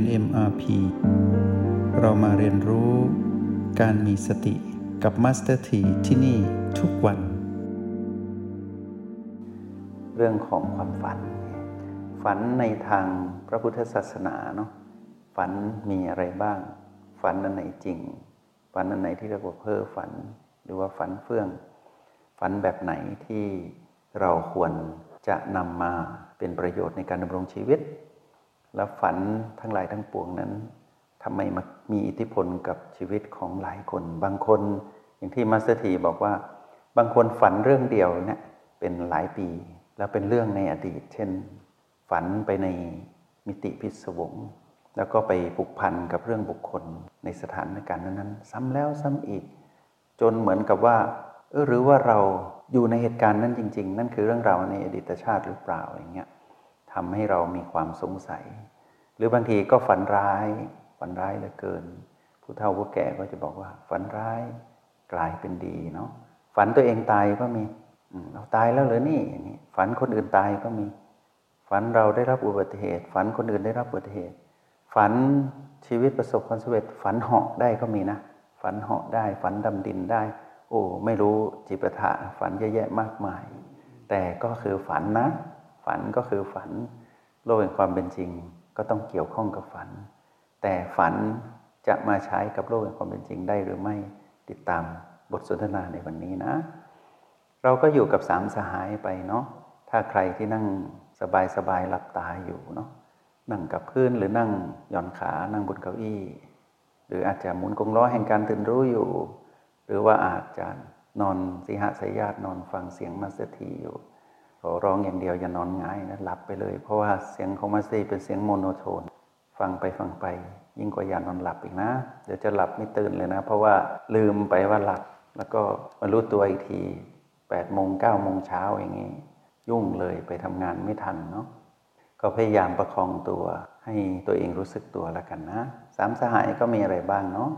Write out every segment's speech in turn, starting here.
น MRP เรามาเรียนรู้การมีสติกับ Master T ที่ที่นี่ทุกวัน เรื่องของความฝัน ฝันในทางพระพุทธศาสนาเนาะฝันมีอะไรบ้าง ฝันอันไหนจริง ฝันอันไหนที่เรียกว่าเพ้อฝัน หรือว่าฝันเฟื่อง ฝันแบบไหนที่เราควรจะนำมาเป็นประโยชน์ในการดำรงชีวิต และฝันทั้งหลายทั้งปวงนั้นทำไมมีอิทธิพลกับชีวิตของหลายคน บางคนอย่างที่มาสเตอร์ทีบอกว่า บางคนฝันเรื่องเดียวเนี่ยเป็นหลายปี แล้วเป็นเรื่องในอดีต เช่น ฝันไปในมิติพิศวง แล้วก็ไปผูกพันกับเรื่องบุคคลในสถานการณ์นั้นๆ ซ้ำแล้วซ้ำอีก จนเหมือนกับว่าเออหรือว่าเราอยู่ในเหตุการณ์นั้นจริง ๆ นั่นคือเรื่องราวในอดีตชาติหรือเปล่าอย่างเงี้ย ทำให้เรามีความสงสัย หรือบางทีก็ฝันร้าย ฝันร้ายเหลือเกิน ผู้เฒ่าผู้แก่ก็จะบอกว่า ฝันร้ายกลายเป็นดีเนาะฝันตัวเองตายก็มีเราตายแล้วเหรอนี่อย่างนี้ฝันคนอื่นตายก็มี ฝันเราได้รับอุบัติเหตุ ฝันคนอื่นได้รับอุบัติเหตุ ฝันชีวิตประสบความสำเร็จฝันเหาะได้ก็มีนะ ฝันเหาะได้ ฝันดำดินได้ โอ้ ไม่รู้จิปถะฝันเยอะแยะมากมาย แต่ก็คือฝันนะ ฝันก็คือฝัน โลกแห่งความเป็นจริงก็ต้องเกี่ยวข้องกับฝัน แต่ฝันจะมาใช้กับโลกแห่งความเป็นจริงได้หรือไม่ติดตามบทสนทนาในวันนี้นะ เราก็อยู่กับสามสหายไปเนาะถ้าใครที่นั่งสบายสบายหลับตาอยู่เนาะนั่งกับพื้นหรือนั่งหย่อนขานั่งบนเก้าอี้ หรืออาจจะหมุนกงล้อแห่งการตื่นรู้อยู่ หรือว่าอาจจะนอนสิหสยาตนอนฟังเสียงมัสถีอยู่ ขอร้องอย่างเดียวอย่านอนง่ายนะหลับไปเลย เพราะว่าเสียงของมัสถีเป็นเสียงโมโนโทน ฟังไปฟังไป ยิ่งกว่าอย่านอนหลับอีกนะ เดี๋ยวจะหลับไม่ตื่นเลยนะ เพราะว่าลืมไปว่าหลับ แล้วก็มารู้ตัวอีกทีแปดโมงเก้าโมงเช้าอย่างนี้ ยุ่งเลยไปทำงานไม่ทันเนาะก็พยายามประคองตัวให้ตัวเองรู้สึกตัวแล้วกันนะสามสหายก็มีอะไรบ้างเนาะ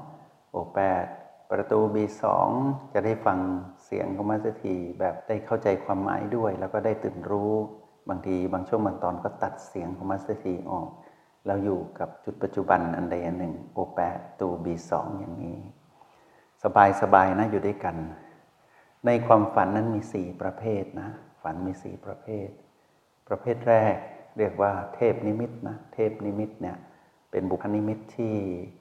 โอแปดประตู B2 จะได้ฟัง สียงของมัสถีแบบได้เข้าใจความหมายด้วย แล้วก็ได้ตื่นรู้บางทีบางช่วงบางตอนก็ตัดเสียงของมัสถีออก เราอยู่กับจุดปัจจุบันอันใดอันหนึ่งโอแปดตู B2 องอย่างนี้ สบายสบายนะอยู่ด้วยกัน ในความฝันนั้นมีสี่ประเภทนะ ฝันมีสี่ประเภท ประเภทแรกเรียกว่าเทพนิมิตนะ เทพนิมิตเนี่ยเป็นบุพนิมิตที่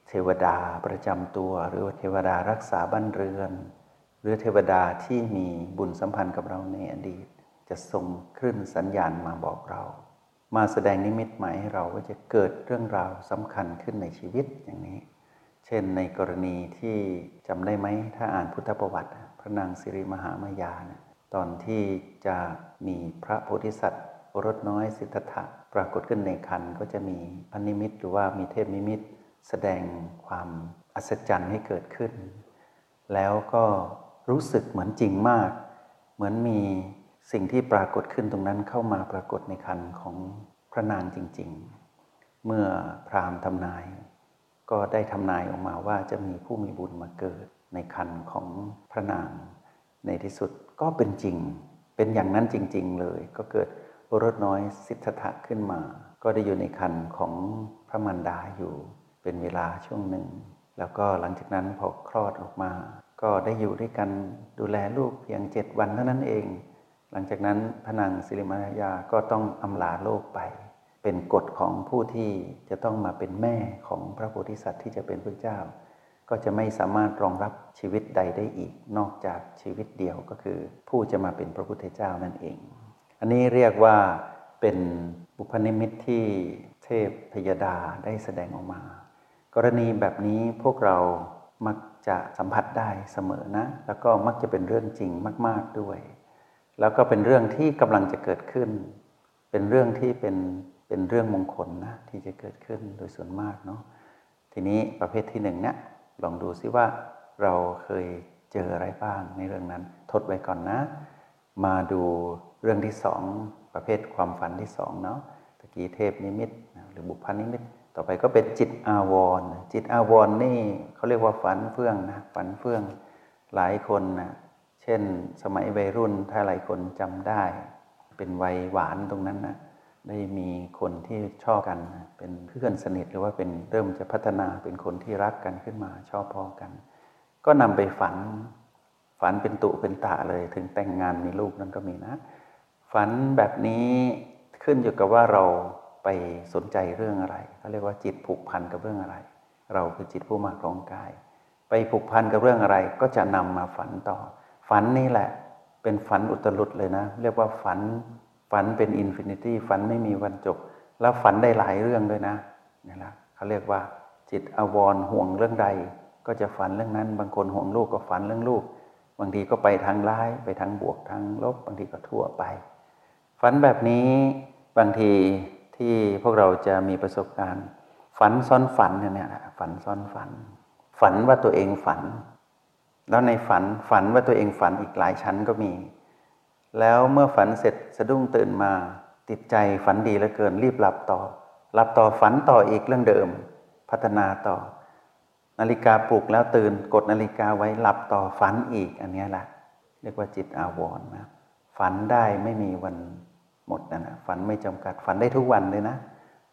เทวดาประจำตัว หรือเทวดารักษาบ้านเรือน หรือเทวดาที่มีบุญสัมพันธ์กับเราในอดีต จะส่งคลื่นสัญญาณมาบอกเรา มาแสดงนิมิตหมายให้เราว่าจะเกิดเรื่องราวสำคัญขึ้นในชีวิตอย่างนี้ เช่นในกรณีที่จำได้ไหมถ้าอ่านพุทธประวัติ พระนางสิริมหามายานะตอนที่จะมีพระโพธิสัตว์อรสน้อยสิทธัตถะปรากฏขึ้นในคันก็จะมีพันนิมิตหรือว่ามีเทพนิมิต แสดงความอัศจรรย์ให้เกิดขึ้น แล้วก็ รู้สึกเหมือนจริงมาก เหมือนมีสิ่งที่ปรากฏขึ้นตรงนั้นเข้ามาปรากฏในคันของพระนางจริง ๆ เมื่อพราหมณ์ทำนาย ก็ได้ทำนายออกมาว่าจะมีผู้มีบุญมาเกิดในคันของพระนาง ในที่สุดก็เป็นจริง เป็นอย่างนั้นจริง ๆ เลย ก็เกิดโอรสน้อยสิทธัตถะขึ้นมา ก็ได้อยู่ในคันของพระมารดาอยู่เป็นเวลาช่วงหนึ่ง แล้วก็หลังจากนั้นพอคลอดออกมา ก็ได้อยู่ด้วยกันดูแลลูกเพียงเจ็ดวันเท่านั้นเอง หลังจากนั้นพนางสิริมายาก็ต้องอำลาโลกไป เป็นกฎของผู้ที่จะต้องมาเป็นแม่ของพระโพธิสัตว์ที่จะเป็นพระเจ้า ก็จะไม่สามารถรองรับชีวิตใดได้อีก นอกจากชีวิตเดียวก็คือ ผู้จะมาเป็นพระพุทธเจ้านั่นเอง อันนี้เรียกว่าเป็นบุพนิมิตที่เทพพยดาได้แสดงออกมา กรณีแบบนี้พวกเรามัก จะสัมผัสได้เสมอนะ แล้วก็มักจะเป็นเรื่องจริงมาก ๆด้วย แล้วก็เป็นเรื่องที่กำลังจะเกิดขึ้น เป็นเรื่องที่เป็นเป็นเรื่องมงคลนะที่จะเกิดขึ้นโดยส่วนมากเนาะทีนี้ประเภทที่หนึ่งเนี่ยลองดูซิว่าเราเคยเจออะไรบ้างในเรื่องนั้น ทดไว้ก่อนนะ มาดูเรื่องที่สองประเภทความฝันที่สองเนาะตะกี้เทพนิมิตหรือบุพนิมิต ต่อไปก็เป็นจิตอาวรณ์จิตอาวรณ์นี่เขาเรียกว่าฝันเฟื่องนะฝันเฟื่องหลายคนนะเช่น สมัยวัยรุ่นถ้าหลายคนจำได้ เป็นวัยหวานตรงนั้นนะได้มีคนที่ชอบกัน เป็นเพื่อนสนิทหรือว่าเป็นเริ่มจะพัฒนาเป็นคนที่รักกันขึ้นมาชอบพอกัน ก็นำไปฝัน ฝันเป็นตุเป็นตะเลย ถึงแต่งงานมีลูกนั่นก็มีนะ ฝันแบบนี้ขึ้นอยู่กับว่าเรา ไปสนใจเรื่องอะไรเขาเรียกว่าจิตผูกพันกับเรื่องอะไร เราคือจิตผู้มาครองกาย ไปผูกพันกับเรื่องอะไรก็จะนำมาฝันต่อ ฝันนี่แหละ เป็นฝันอุตรุดเลยนะ เรียกว่าฝันฝันเป็น infinity ฝันไม่มีวันจบ แล้วฝันได้หลายเรื่องด้วยนะนี่แหละเขาเรียกว่าจิตอาวรณ์ห่วงเรื่องใด ก็จะฝันเรื่องนั้น บางคนห่วงลูกก็ฝันเรื่องลูก บางทีก็ไปทางร้าย ไปทางบวกทางลบ บางทีก็ทั่วไป ฝันแบบนี้บางที ที่พวกเราจะมีประสบการณ์ ฝันซ้อนฝันเนี่ยฝันซ้อนฝัน ฝันว่าตัวเองฝัน แล้วในฝันฝันว่าตัวเองฝันอีกหลายชั้นก็มี แล้วเมื่อฝันเสร็จสะดุ้งตื่นมา ติดใจฝันดีเหลือเกินรีบหลับต่อหลับต่อฝันต่ออีกเรื่องเดิม พัฒนาต่อ นาฬิกาปลุกแล้วตื่นกดนาฬิกาไว้หลับต่อฝันอีกอันนี้แหละเรียกว่าจิตอาวรณ์นะฝันได้ไม่มีวัน หมดนะนะฝันไม่จำกัดฝันได้ทุกวันเลยนะ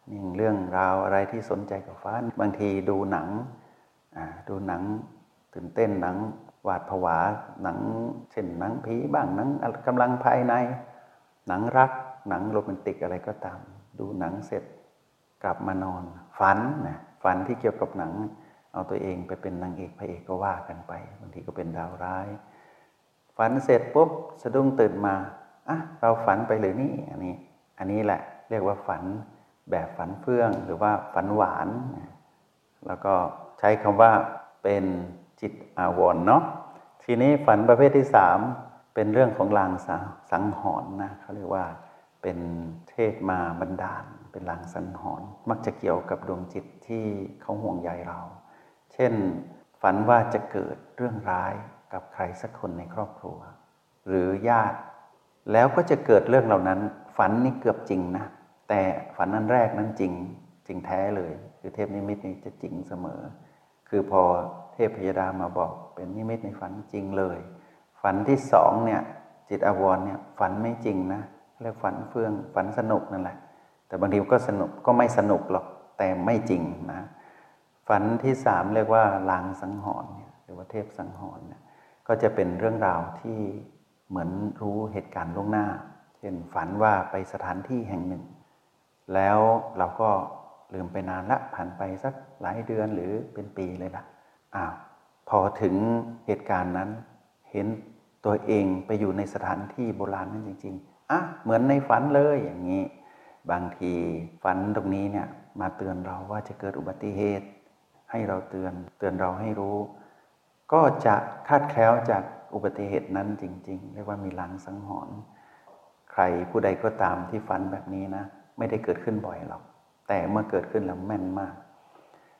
นี่เรื่องราวอะไรที่สนใจกับฝันบางทีดูหนังดูหนังตื่นเต้นหนังหวาดผวาหนังเช่นหนังผีบ้างหนังกำลังภายใน หนังรักหนังโรแมนติกอะไรก็ตาม ดูหนังเสร็จกลับมานอน ฝันนะฝันที่เกี่ยวกับหนัง เอาตัวเองไปเป็นนางเอกพระเอกก็ว่ากันไป บางทีก็เป็นดาวร้าย ฝันเสร็จปุ๊บสะดุ้งตื่นมา อะเราฝันไปหรือนี่อันนี้ อันนี้แหละ เรียกว่าฝันแบบฝันเฟื่องหรือว่าฝันหวาน แล้วก็ใช้คำว่าเป็นจิตอาวรณ์เนาะทีนี้ฝันประเภทที่สามเป็นเรื่องของลางสังหรณ์นะเขาเรียกว่าเป็นเทศมาบันดาล เป็นลางสังหรณ์มักจะเกี่ยวกับดวงจิตที่เขาห่วงใยเรา เช่น ฝันว่าจะเกิดเรื่องร้ายกับใครสักคนในครอบครัว หรือญาติ แล้วก็จะเกิดเรื่องเหล่านั้น ฝันนี่เกือบจริงนะ แต่ฝันนั้นแรกนั้นจริง จริงแท้เลย คือเทพนิมิตนี่จะจริงเสมอ คือพอเทพพยดามาบอกเป็นนิมิตในฝันจริงเลย ฝันที่สองเนี่ยจิตอวรเนี่ยฝันไม่จริงนะเรียกฝันเฟื่องฝันสนุกนั่นแหละ แต่บางทีก็สนุกก็ไม่สนุกหรอกแต่ไม่จริงนะฝันที่สามเรียกว่าลางสังหรณ์เนี่ยหรือว่าเทพสังหรณ์เนี่ยก็จะเป็นเรื่องราวที่ เหมือนรู้เหตุการณ์ล่วงหน้า เช่นฝันว่าไปสถานที่แห่งหนึ่ง แล้วเราก็ลืมไปนานละผ่านไปสักหลายเดือนหรือเป็นปีเลยละ่ะอ้าวพอถึงเหตุการณ์นั้น เห็นตัวเองไปอยู่ในสถานที่โบราณนั้นจริง ๆอะเหมือนในฝันเลยอย่างนี้ บางทีฝันตรงนี้เนี่ยมาเตือนเราว่าจะเกิดอุบัติเหตุ ให้เราเตือนเตือนเราให้รู้ ก็จะคาดแคล้วจาก อุบัติเหตุนั้นจริง ๆ เรียกว่ามีลังสังหรณ์ใครผู้ใดก็ตามที่ฝันแบบนี้นะ ไม่ได้เกิดขึ้นบ่อยหรอก แต่เมื่อเกิดขึ้นแล้วแม่นมาก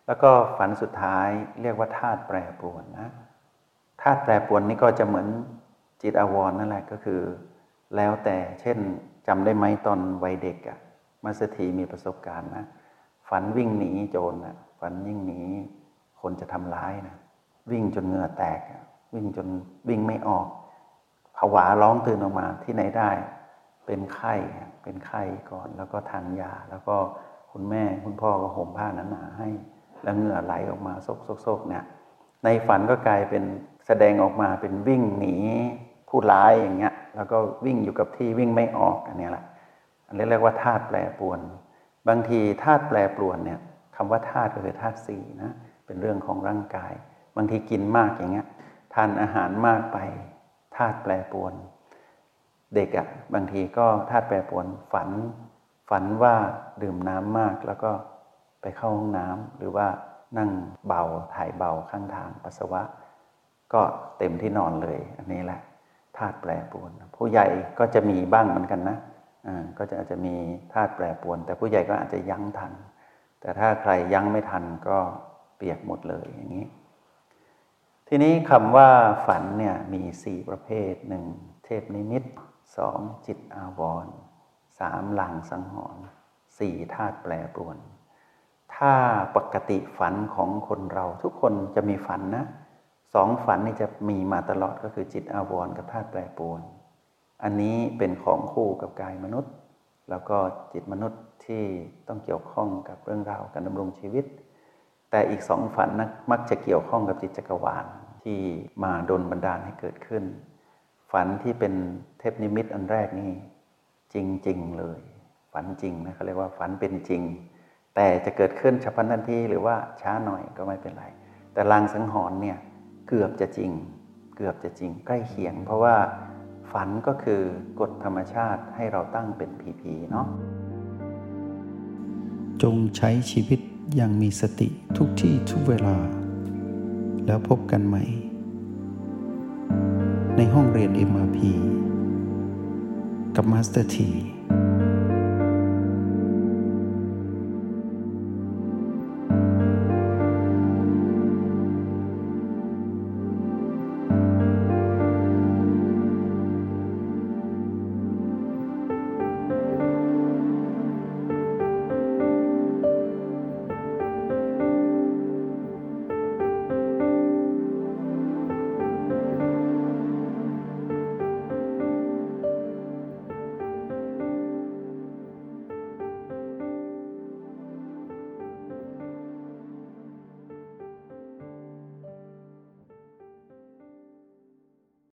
แล้วก็ฝันสุดท้ายเรียกว่าธาตุแปรปรวนนะธาตุแปรปรวนนี่ก็จะเหมือนจิตอาวรนั่นแหละก็คือ แล้วแต่เช่นจำได้ไหมตอนวัยเด็กอะมาสถีมีประสบการณ์นะฝันวิ่งหนีโจรนะฝันยิ่งหนีคนจะทำร้ายนะวิ่งจนเหงื่อแตก วิ่งจนวิ่งไม่ออกผวาร้องตื่นออกมาที่ไหนได้ เป็นไข้เป็นไข้ก่อนแล้วก็ทานยา แล้วก็คุณแม่คุณพ่อก็ห่มผ้าหนาๆให้ แล้วเหงื่อไหลออกมาโซกๆเนี่ยในฝันก็กลายเป็นแสดงออกมาเป็นวิ่งหนีผู้ร้ายอย่างเงี้ย แล้วก็วิ่งอยู่กับที่วิ่งไม่ออกอันนี้แหละอันนี้เรียกว่าธาตุแปรปรวน บางทีธาตุแปรปรวนเนี่ยคำว่าธาตุก็คือธาตุสี่นะเป็นเรื่องของร่างกาย บางทีกินมากอย่างเงี้ย ทานอาหารมากไปธาตุแปรปรวน เด็กอะ่ะบางทีก็ธาตุแปรปรวนฝัน ฝันว่าดื่มน้ำมากแล้วก็ไปเข้าห้องน้ำหรือว่านั่งเบาถ่ายเบาข้างทางปัสสาวะ ก็เต็มที่นอนเลย อันนี้แหละธาตุแปรปรวน ผู้ใหญ่ก็จะมีบ้างเหมือนกันนะก็จะอาจจะมีธาตุแปรปรวน แต่ผู้ใหญ่ก็อาจจะยั้งทัน แต่ถ้าใครยั้งไม่ทันก็เปียกหมดเลยอย่างนี้ ทีนี้คำว่าฝันเนี่ยมีสี่ประเภทหนึ่งเทพนิมิตสองจิตอาวรสามหลังสังหรณ์สี่ธาตุแปรปรวน ถ้าปกติฝันของคนเราทุกคนจะมีฝันนะสองฝันนี่จะมีมาตลอดก็คือจิตอาวรกับธาตุแปรปรวน อันนี้เป็นของคู่กับกายมนุษย์ แล้วก็จิตมนุษย์ที่ต้องเกี่ยวข้องกับเรื่องราวการดำรงชีวิต แต่อีกสองฝันนะมักจะเกี่ยวข้องกับจิตจักรวาลที่มาดนบันดาลให้เกิดขึ้น ฝันที่เป็นเทพนิมิตอันแรกนี่จริง ๆ เลย ฝันจริงนะเขาเรียกว่าฝันเป็นจริง แต่จะเกิดขึ้นเฉพาะนทีหรือว่าช้าหน่อยก็ไม่เป็นไร แต่ลางสังหรณ์เนี่ยเกือบจะจริง เกือบจะจริง ใกล้เคียง เพราะว่าฝันก็คือกฎธรรมชาติให้เราตั้งเป็นผีผีเนาะจงใช้ชีวิต อย่างมีสติทุกที่ทุกเวลา แล้วพบกันใหม่ ในห้องเรียน MRP กับมาสเตอร์ที